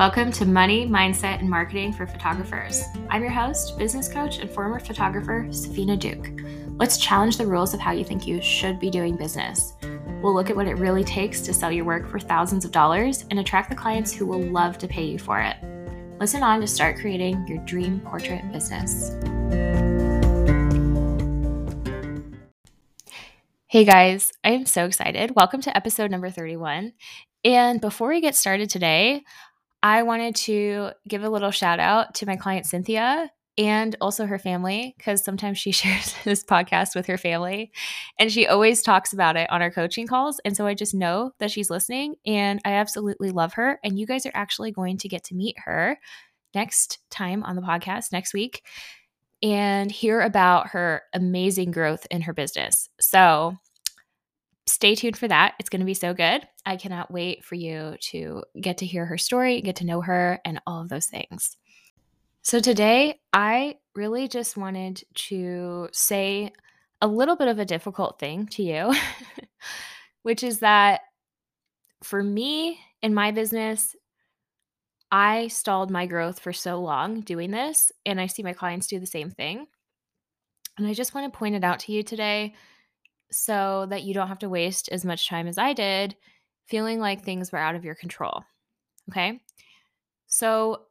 Welcome to Money, Mindset, and Marketing for Photographers. I'm your host, business coach, and former photographer, Safina Duke. Let's challenge the rules of how you think you should be doing business. We'll look at what it really takes to sell your work for thousands of dollars and attract the clients who will love to pay you for it. Listen on to start creating your dream portrait business. Hey guys, I am so excited. Welcome to episode number 31. And before we get started today, I wanted to give a little shout out to my client Cynthia and also her family because sometimes she shares this podcast with her family and she always talks about it on our coaching calls. And so I just know that she's listening and I absolutely love her. And you guys are actually going to get to meet her next time on the podcast next week and hear about her amazing growth in her business. So stay tuned for that. It's going to be so good. I cannot wait for you to get to hear her story, get to know her, and all of those things. So, today, I really just wanted to say a little bit of a difficult thing to you, which is that for me in my business, I stalled my growth for so long doing this, and I see my clients do the same thing. And I just want to point it out to you today so that you don't have to waste as much time as I did feeling like things were out of your control. Okay. So,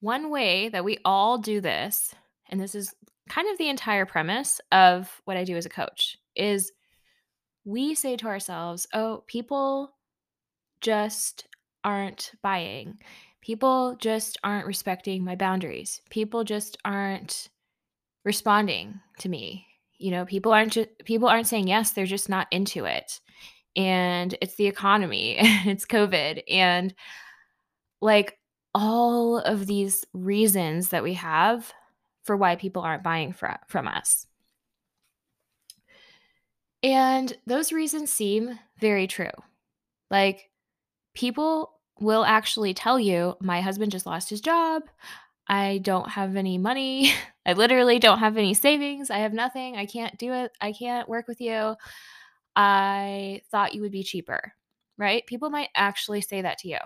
one way that we all do this, and this is kind of the entire premise of what I do as a coach, is we say to ourselves, oh, people just aren't buying. People just aren't respecting my boundaries. People just aren't responding to me you know people aren't people aren't saying yes they're just not into it. And it's the economy it's covid and like all of these reasons that we have for why people aren't buying from from us. And those reasons seem very true. Like people will actually tell you my husband just lost his job. I don't have any money. I literally don't have any savings. I have nothing. I can't do it. I can't work with you. I thought you would be cheaper, right? People might actually say that to you.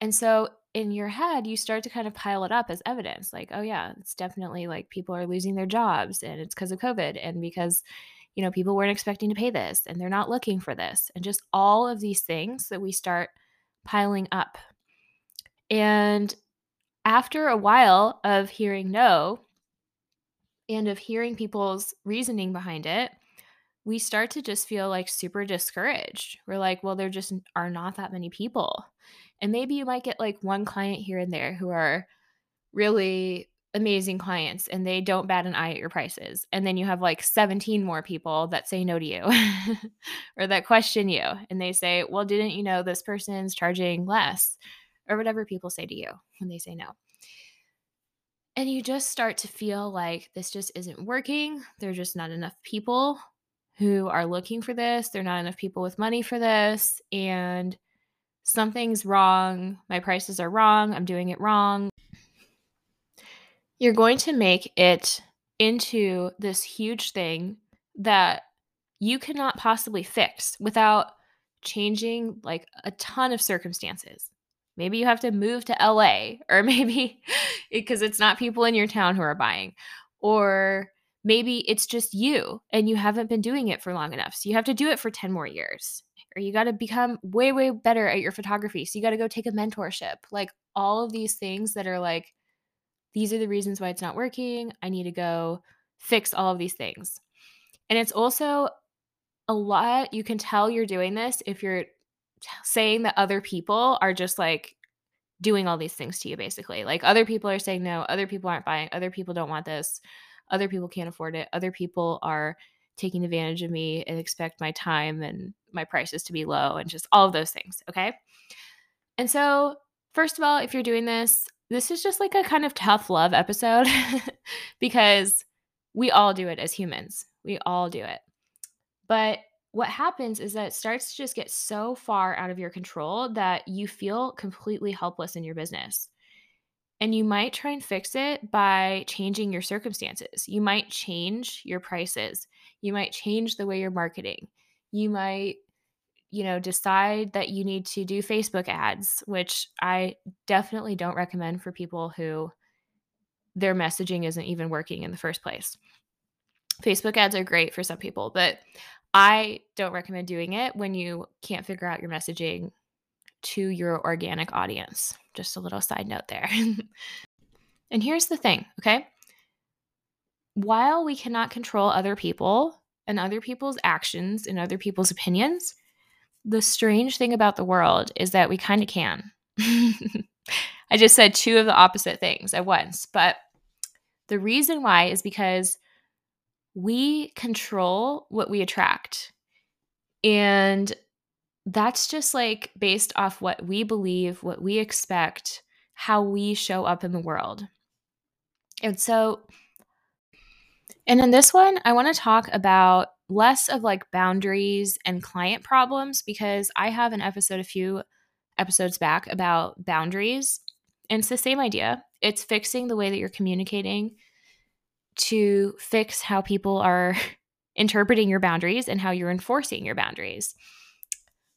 And so in your head, you start to kind of pile it up as evidence like, oh, yeah, it's definitely like people are losing their jobs and it's because of COVID and because, you know, people weren't expecting to pay this and they're not looking for this. And just all of these things that we start piling up. And after a while of hearing no and of hearing people's reasoning behind it, we start to just feel like super discouraged. We're like, well, there just are not that many people. And maybe you might get like one client here and there who are really amazing clients and they don't bat an eye at your prices. And then you have like 17 more people that say no to you or that question you and they say, well, didn't you know this person's charging less? Or whatever people say to you when they say no. And you just start to feel like this just isn't working. There's just not enough people who are looking for this. There're not enough people with money for this. And something's wrong. My prices are wrong. I'm doing it wrong. You're going to make it into this huge thing that you cannot possibly fix without changing like a ton of circumstances. Maybe you have to move to LA, or maybe because it's not people in your town who are buying, or maybe it's just you and you haven't been doing it for long enough. So you have to do it for 10 more years, or you got to become way, way better at your photography. So you got to go take a mentorship. Like all of these things that are like, these are the reasons why it's not working. I need to go fix all of these things. And it's also a lot, you can tell you're doing this if you're saying that other people are just like doing all these things to you basically. Like other people are saying no other people aren't buying other people don't want this other people can't afford it other people are taking advantage of me and expect my time and my prices to be low and just all of those things okay? And so first of all if you're doing this this is just like a kind of tough love episode because we all do it as humans. We all do it. But what happens is that it starts to just get so far out of your control that you feel completely helpless in your business. And you might try and fix it by changing your circumstances. You might change your prices. You might change the way you're marketing. You might you know, decide that you need to do Facebook ads, which I definitely don't recommend for people who their messaging isn't even working in the first place. Facebook ads are great for some people, but I don't recommend doing it when you can't figure out your messaging to your organic audience. Just a little side note there. and here's the thing, okay? While we cannot control other people and other people's actions and other people's opinions, the strange thing about the world is that we kind of can. I just said two of the opposite things at once, but the reason why is because we control what we attract. And that's just like based off what we believe, what we expect, how we show up in the world. And so, and in this one, I want to talk about less of like boundaries and client problems because I have an episode a few episodes back about boundaries. And it's the same idea. It's fixing the way that you're communicating to fix how people are interpreting your boundaries and how you're enforcing your boundaries.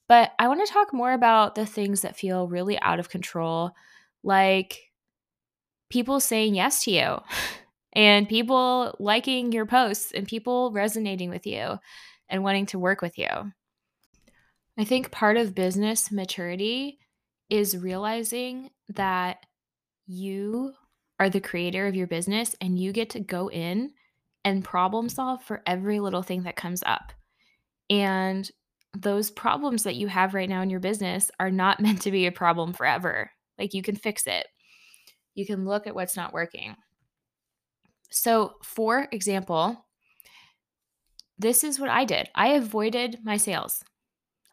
But I want to talk more about the things that feel really out of control, like people saying yes to you and people liking your posts and people resonating with you and wanting to work with you. I think part of business maturity is realizing that you are the creator of your business and you get to go in and problem solve for every little thing that comes up. And those problems that you have right now in your business are not meant to be a problem forever. Like you can fix it, you can look at what's not working. So, for example, this is what I did I avoided my sales.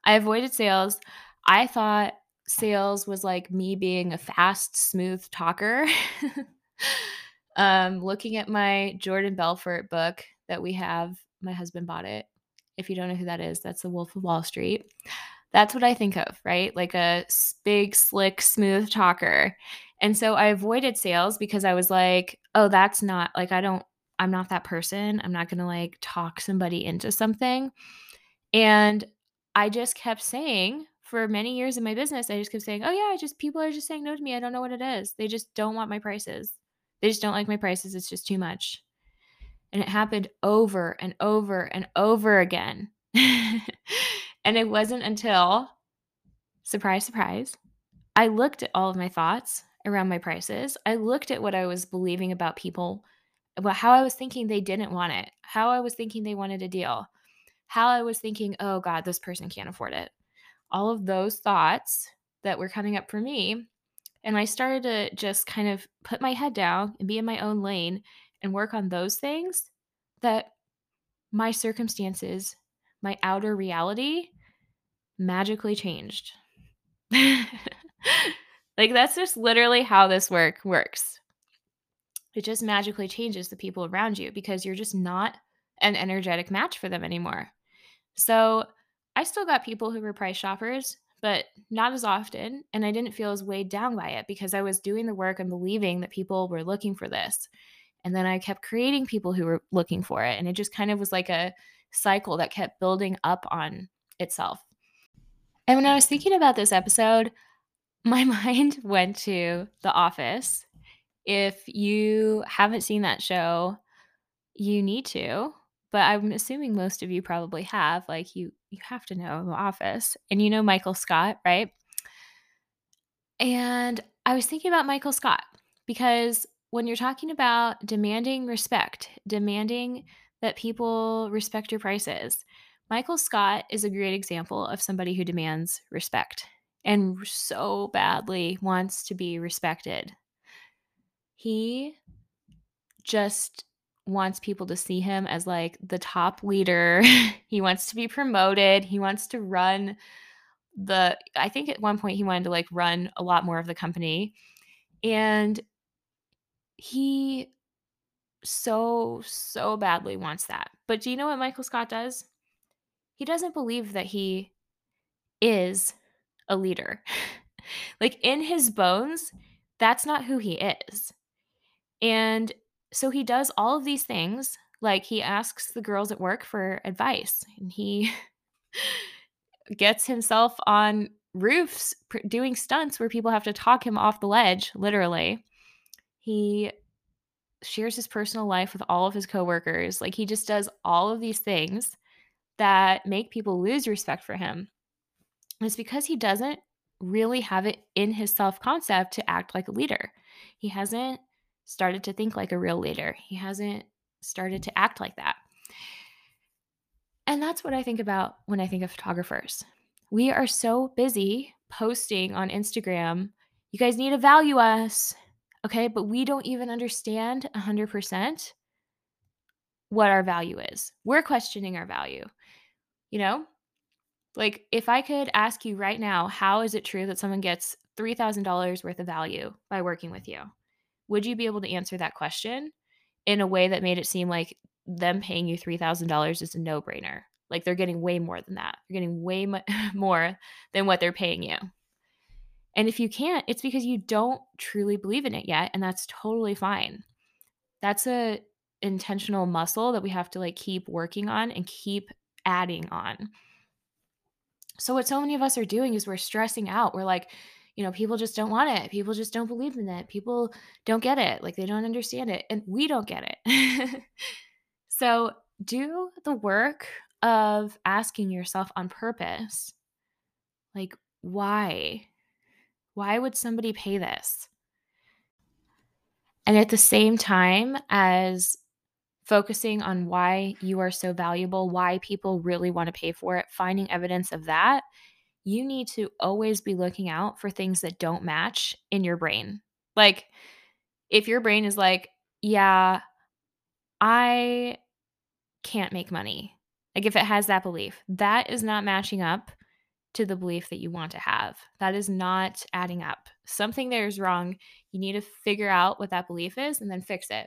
I avoided sales. I thought sales was like me being a fast, smooth talker. um, looking at my Jordan Belfort book that we have, my husband bought it. If you don't know who that is, that's The Wolf of Wall Street. That's what I think of, right? Like a big, slick, smooth talker. And so I avoided sales because I was like, oh, that's not like, I don't, I'm not that person. I'm not going to like talk somebody into something. And I just kept saying for many years in my business, I just kept saying, oh, yeah, I just, people are just saying no to me. I don't know what it is. They just don't want my prices. They just don't like my prices. It's just too much. And it happened over and over and over again. and it wasn't until, surprise, surprise, I looked at all of my thoughts around my prices. I looked at what I was believing about people, about how I was thinking they didn't want it, how I was thinking they wanted a deal, how I was thinking, oh God, this person can't afford it. All of those thoughts that were coming up for me and I started to just kind of put my head down and be in my own lane and work on those things that my circumstances, my outer reality magically changed. like that's just literally how this work works. It just magically changes the people around you because you're just not an energetic match for them anymore. So, I still got people who were price shoppers but not as often. And I didn't feel as weighed down by it because I was doing the work and believing that people were looking for this. And then I kept creating people who were looking for it. And it just kind of was like a cycle that kept building up on itself. And when I was thinking about this episode, my mind went to The Office. If you haven't seen that show, you need to but I'm assuming most of you probably have. Like you you have to know The Office. And you know Michael Scott, right? And I was thinking about Michael Scott because when you're talking about demanding respect, demanding that people respect your prices, Michael Scott is a great example of somebody who demands respect and so badly wants to be respected. He just wants people to see him as like the top leader. he wants to be promoted. He wants to run the I think at one point he wanted to like run a lot more of the company. And he so so badly wants that. But do you know what Michael Scott does? He doesn't believe that he is a leader. like in his bones, that's not who he is. And so he does all of these things. Like he asks the girls at work for advice and he gets himself on roofs doing stunts where people have to talk him off the ledge, literally. He shares his personal life with all of his coworkers. Like he just does all of these things that make people lose respect for him. And it's because he doesn't really have it in his self concept to act like a leader. He hasn't started to think like a real leader. He hasn't started to act like that. And that's what I think about when I think of photographers. We are so busy posting on Instagram, you guys need to value us. Okay. But we don't even understand 100% what our value is. We're questioning our value. You know, like if I could ask you right now, how is it true that someone gets $3,000 worth of value by working with you? Would you be able to answer that question in a way that made it seem like them paying you $3,000 is a no brainer? Like they're getting way more than that. They're getting way more than what they're paying you. And if you can't, it's because you don't truly believe in it yet. And that's totally fine. That's a intentional muscle that we have to like keep working on and keep adding on. So what so many of us are doing is we're stressing out. We're like, you know, people just don't want it. People just don't believe in it. People don't get it. Like they don't understand it. And we don't get it. so do the work of asking yourself on purpose, like, why? Why would somebody pay this? And at the same time as focusing on why you are so valuable, why people really want to pay for it, finding evidence of that, you need to always be looking out for things that don't match in your brain. Like, if your brain is like, yeah, I can't make money, like if it has that belief, that is not matching up to the belief that you want to have. That is not adding up. Something there is wrong. You need to figure out what that belief is and then fix it.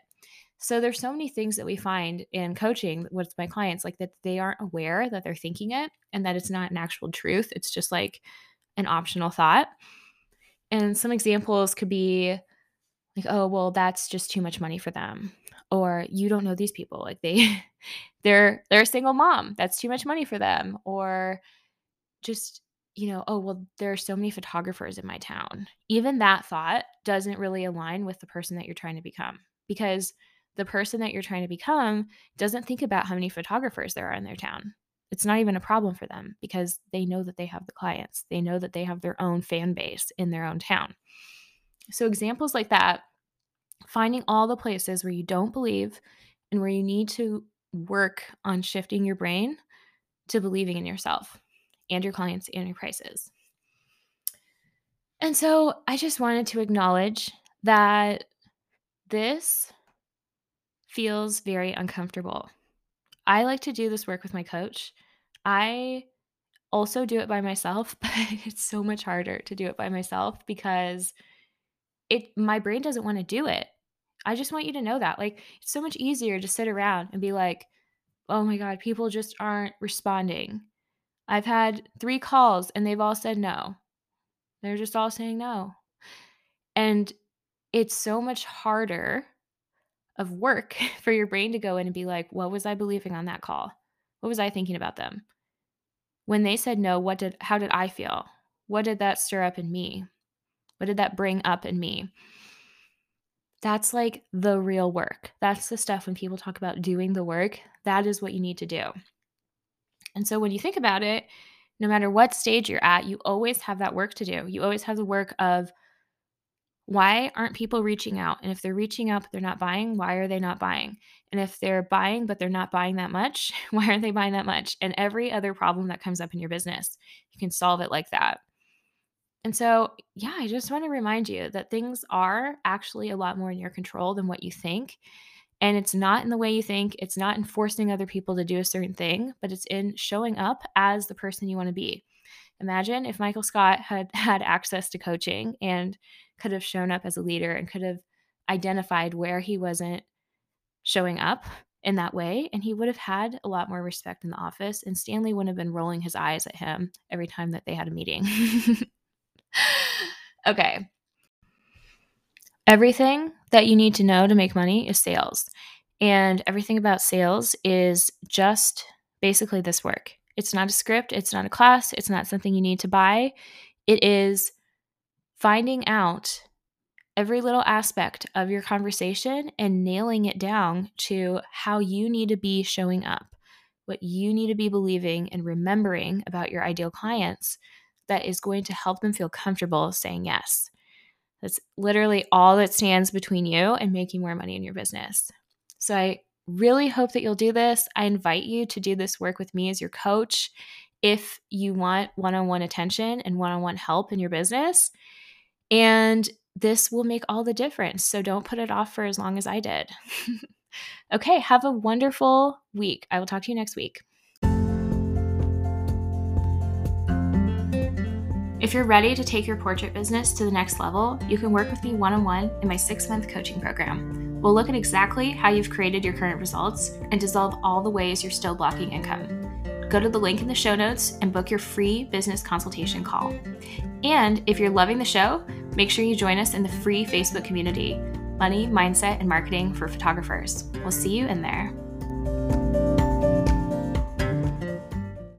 So there's so many things that we find in coaching with my clients like that they aren't aware that they're thinking it and that it's not an actual truth. It's just like an optional thought. And some examples could be like, oh, well, that's just too much money for them. Or you don't know these people. Like they they're they're a single mom. That's too much money for them. Or just you know, oh, well, there are so many photographers in my town. Even that thought doesn't really align with the person that you're trying to become because the person that you're trying to become doesn't think about how many photographers there are in their town. It's not even a problem for them because they know that they have the clients. They know that they have their own fan base in their own town. So, examples like that, finding all the places where you don't believe and where you need to work on shifting your brain to believing in yourself and your clients and your prices. And so, I just wanted to acknowledge that this feels very uncomfortable. I like to do this work with my coach. I also do it by myself, but it's so much harder to do it by myself because it my brain doesn't want to do it. I just want you to know that. Like it's so much easier to sit around and be like, "Oh my god, people just aren't responding." I've had 3 calls and they've all said no. They're just all saying no. And it's so much harder of work for your brain to go in and be like, what was I believing on that call? What was I thinking about them? When they said no, what did how did I feel? What did that stir up in me? What did that bring up in me? That's like the real work. That's the stuff when people talk about doing the work, that is what you need to do. And so when you think about it, no matter what stage you're at, you always have that work to do. You always have the work of why aren't people reaching out? And if they're reaching out but they're not buying, why are they not buying? And if they're buying but they're not buying that much, why aren't they buying that much? And every other problem that comes up in your business, you can solve it like that. And so, yeah, I just want to remind you that things are actually a lot more in your control than what you think. And it's not in the way you think, it's not in forcing other people to do a certain thing, but it's in showing up as the person you want to be. Imagine if Michael Scott had had access to coaching and could have shown up as a leader and could have identified where he wasn't showing up in that way and he would have had a lot more respect in the office and Stanley wouldn't have been rolling his eyes at him every time that they had a meeting. okay. Everything that you need to know to make money is sales. And everything about sales is just basically this work. It's not a script, it's not a class, it's not something you need to buy. It is finding out every little aspect of your conversation and nailing it down to how you need to be showing up, what you need to be believing and remembering about your ideal clients that is going to help them feel comfortable saying yes. That's literally all that stands between you and making more money in your business. So I really hope that you'll do this. I invite you to do this work with me as your coach if you want one on one attention and one on one help in your business. And this will make all the difference. So don't put it off for as long as I did. okay, have a wonderful week. I will talk to you next week. If you're ready to take your portrait business to the next level, you can work with me one on one in my six month coaching program. We'll look at exactly how you've created your current results and dissolve all the ways you're still blocking income. Go to the link in the show notes and book your free business consultation call. And if you're loving the show, make sure you join us in the free Facebook community Money, Mindset, and Marketing for Photographers. We'll see you in there.